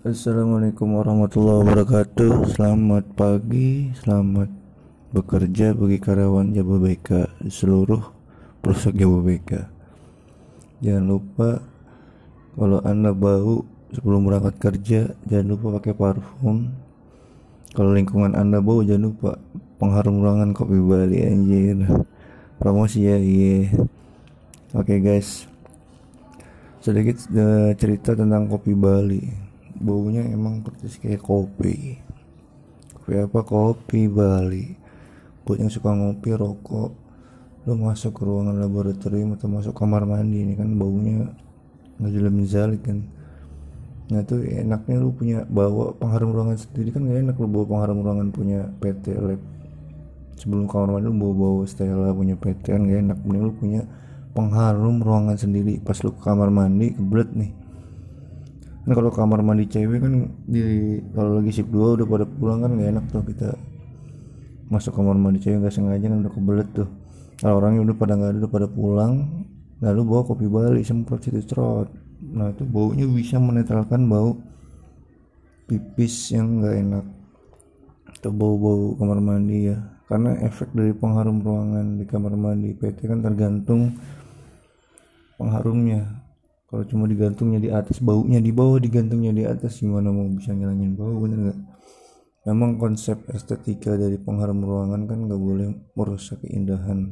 Assalamualaikum warahmatullahi wabarakatuh. Selamat pagi Selamat bekerja bagi karyawan Jababeka Seluruh perusahaan Jababeka. Jangan lupa Kalau anda bau Sebelum berangkat kerja Jangan lupa pakai parfum. Kalau lingkungan anda bau Jangan lupa Pengharum ruangan kopi Bali anjir. Promosi ya iya. Oke okay, guys. Sedikit uh, cerita tentang kopi Bali baunya emang persis kayak kopi. Kopi apa? Kopi Bali. Buat yang suka ngopi rokok lo masuk ke ruangan laboratorium atau masuk kamar mandi ini kan baunya nggak jelas zalik kan. Nah tuh enaknya lu punya bawa pengharum ruangan sendiri kan gak enak lu bawa pengharum ruangan punya PT lab. Sebelum kamar mandi lu bawa bawa Stella punya PT kan gak enak. Mending lu punya pengharum ruangan sendiri. Pas lu ke kamar mandi kebelet nih Nah kalau kamar mandi cewek kan di kalau lagi shift 2 udah pada pulang kan gak enak tuh kita masuk kamar mandi cewek gak sengaja kan udah kebelet tuh. Kalau orangnya udah pada nggak ada udah pada pulang, lalu bawa kopi Bali semprot situ cerot. Nah itu baunya bisa menetralkan bau pipis yang gak enak atau bau-bau kamar mandi ya karena efek dari pengharum ruangan di kamar mandi PT kan tergantung pengharumnya kalau cuma digantungnya di atas baunya di bawah digantungnya di atas gimana mau bisa ngilangin bau bener nggak? Memang konsep estetika dari pengharum ruangan kan nggak boleh merusak keindahan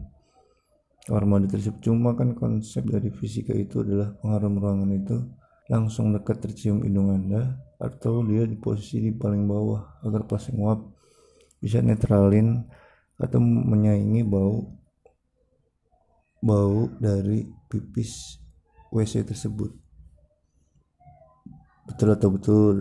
kamar mandi tersebut. Cuma kan konsep dari fisika itu adalah pengharum ruangan itu langsung dekat tercium hidung anda atau dia di posisi di paling bawah agar pas nguap bisa netralin atau menyaingi bau bau dari pipis WC tersebut. Betul atau betul